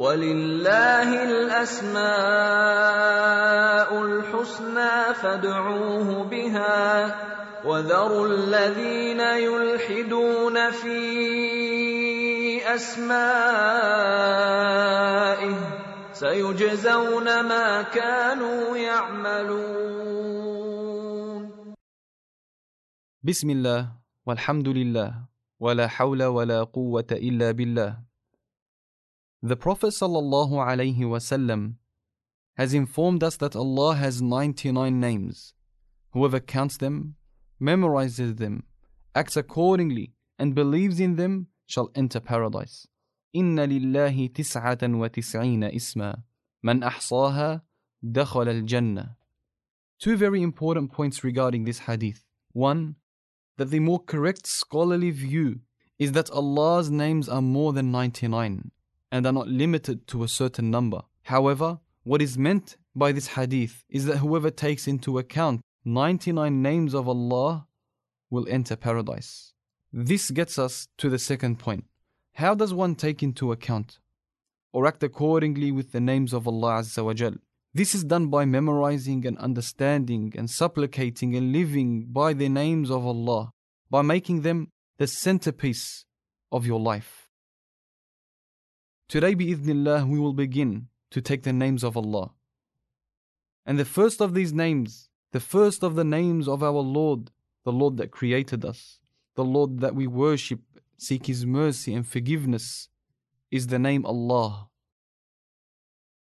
ولله الأسماء الحسنى فادعوه بها وذروا الذين يلحدون في أسمائه سيجزون ما كانوا يعملون. بسم الله والحمد لله ولا حول ولا قوة إلا بالله. The Prophet ﷺ has informed us that Allah has 99 names. Whoever counts them, memorizes them, acts accordingly, and believes in them shall enter paradise. إن لله تسعة وتسعين اسما من أحصاها دخل الجنة Two very important points regarding this hadith. One, that the more correct scholarly view is that Allah's names are more than 99 and are not limited to a certain number. However, what is meant by this hadith is that whoever takes into account 99 names of Allah will enter paradise. This gets us to the second point. How does one take into account or act accordingly with the names of Allah Azza wa Jal? This is done by memorizing and understanding and supplicating and living by the names of Allah, by making them the centerpiece of your life. Today, bi'idhnillah, we will begin to take the names of Allah. And the first of these names, the first of the names of our Lord, the Lord that created us, the Lord that we worship, seek His mercy and forgiveness, is the name Allah.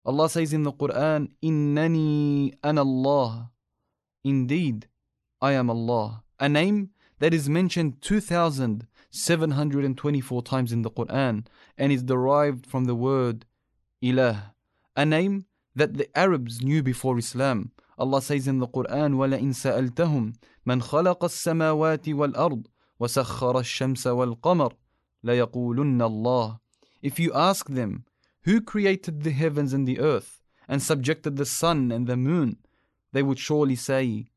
Allah says in the Quran, Innani an Allah. Indeed, I am Allah. A name that is mentioned 2,724 times in the Quran and is derived from the word Ilah, a name that the Arabs knew before Islam. Allah says in the Quran, وَلَئِن سَأَلْتَهُمْ مَنْ خَلَقَ السَّمَاوَاتِ وَالْأَرْضِ وَسَخَّرَ الشَّمْسَ وَالْقَمَرَ لَيَقُولُنَّ اللَّهِ If you ask them, who created the heavens and the earth, and subjected the sun and the moon, they would surely say,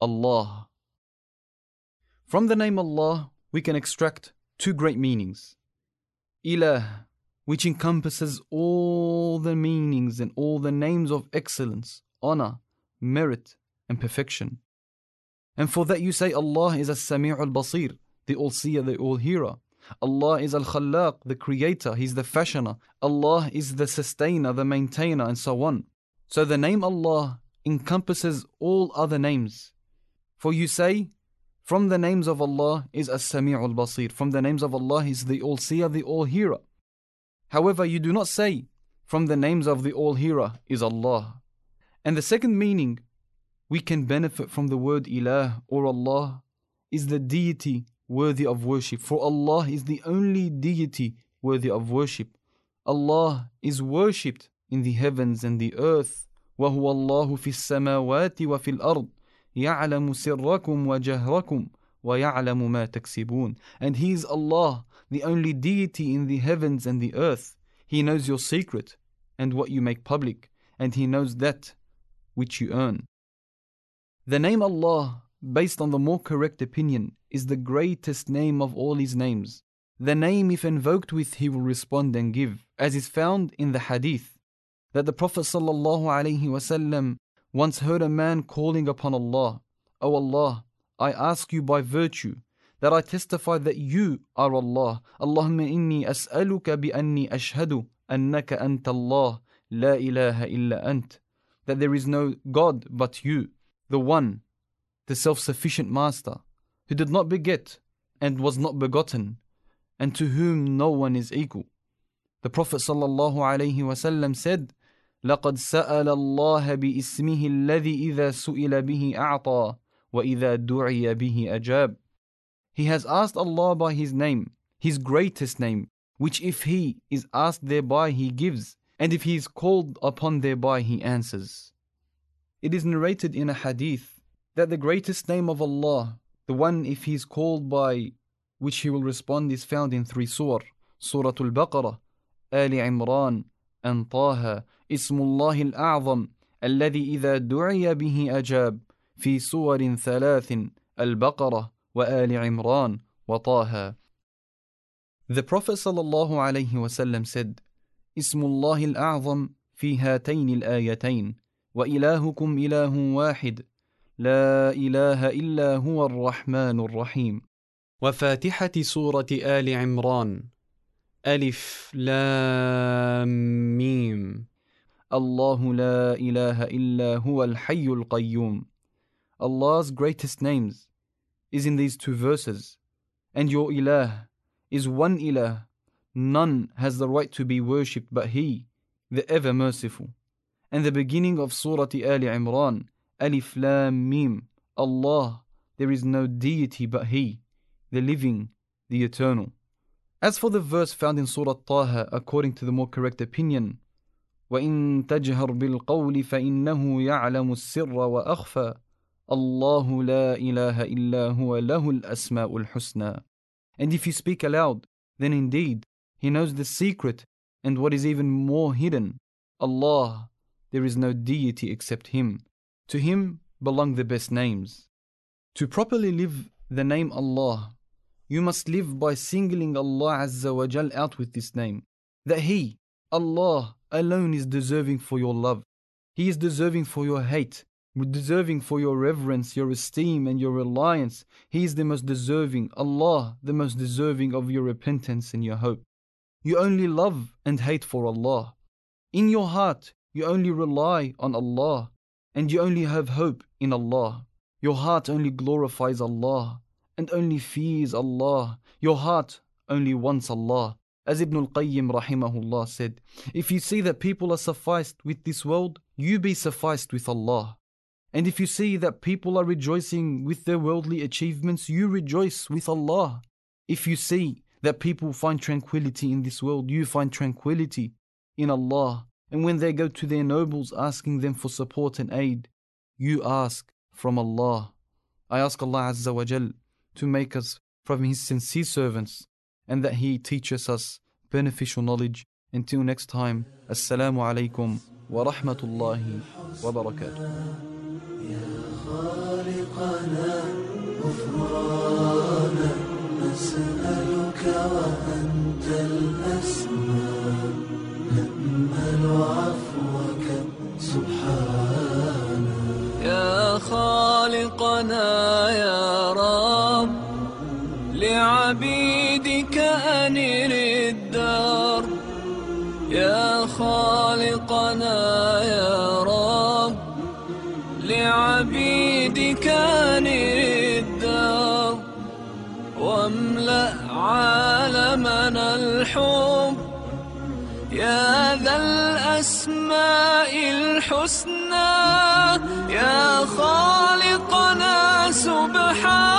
Allah. From the name Allah, we can extract two great meanings. Ilah, which encompasses all the meanings and all the names of excellence, honor, merit, and perfection. And for that you say Allah is As-Sami' al-Basir, the all-seer, the all-hearer. Allah is Al-Khallaq, the creator, He's the fashioner. Allah is the sustainer, the maintainer, and so on. So the name Allah encompasses all other names. For you say, from the names of Allah is As-Sami' al-Basir. From the names of Allah is the all-seer, the all-hearer. However, you do not say, from the names of the all-hearer is Allah. And the second meaning we can benefit from the word Ilah or Allah is the deity worthy of worship. For Allah is the only deity worthy of worship. Allah is worshipped in the heavens and the earth. وهو الله في السماوات وفي الأرض يعلم سركم وجهركم ويعلم ما تكسبون And He is Allah, the only deity in the heavens and the earth. He knows your secret and what you make public, and He knows that which you earn. The name Allah, based on the more correct opinion, is the greatest name of all His names. The name, if invoked with, He will respond and give, as is found in the Hadith that the Prophet ﷺ once heard a man calling upon Allah, O Allah, I ask you by virtue that I testify that you are Allah. Allahumma inni as'aluka bi anni ashhadu annaka anta Allah, la ilaha illa ant. That there is no God but you, the one, the self-sufficient master, who did not beget and was not begotten, and to whom no one is equal. The Prophet ﷺ said, لقد سأل الله باسمه الذي إذا سئل به أعطى وإذا دعي به أجاب. He has asked Allah by His name, His greatest name, which if He is asked thereby He gives, and if He is called upon thereby He answers. It is narrated in a hadith that the greatest name of Allah, the one if He is called by which He will respond, is found in three surah Surah Al-Baqarah, Ali Imran, and Taha. اسم الله الأعظم الذي إذا دعي به أجاب في سور ثلاث البقرة وآل عمران وطه The Prophet ﷺ said, اسم الله الأعظم في هاتين الآيتين وإلهكم إله واحد لا إله إلا هو الرحمن الرحيم وفاتحة سورة آل عمران ألف لام Allah la ilaha illa huwa al-hayyul qayyum. Allah's greatest names is in these two verses. And your ilah is one ilah. None has the right to be worshipped but He, the ever merciful. And the beginning of Surah Al Imran, Alif Lam Mim, Allah, there is no deity but He, the living, the eternal. As for the verse found in Surah Taha, according to the more correct opinion, وَإِن تَجْهَرْ بِالْقَوْلِ فَإِنَّهُ يَعْلَمُ السِّرَّ وَأَخْفَى الله لا إله إلا هو له الأسماء الحسنى And if you speak aloud, then indeed He knows the secret and what is even more hidden. Allah, there is no deity except Him. To Him belong the best names. To properly live the name Allah you must live by singling Allah Azza wa Jal out with this name. That He, Allah, alone is deserving for your love. He is deserving for your hate, deserving for your reverence, your esteem, and your reliance. He is the most deserving, Allah, the most deserving of your repentance and your hope. You only love and hate for Allah. In your heart, you only rely on Allah, and you only have hope in Allah. Your heart only glorifies Allah and only fears Allah. Your heart only wants Allah. As Ibn al-Qayyim rahimahullah said, if you see that people are sufficed with this world, you be sufficed with Allah. And if you see that people are rejoicing with their worldly achievements, you rejoice with Allah. If you see that people find tranquility in this world, you find tranquility in Allah. And when they go to their nobles asking them for support and aid, you ask from Allah. I ask Allah Azza wa Jal to make us from His sincere servants and that He teaches us beneficial knowledge. Until next time, Assalamu alaikum wa rahmatullahi wa barakatuh. نسألك وأنت الأسمى نأمل عفوك سبحانك يا خالقنا يا رب لعبيدك أنر الدار. يا خالقنا يا رب لعبيدك أنر الدار واملأ عالمنا الحب. يا ذا الأسماء الحسنى يا خالقنا سبحانك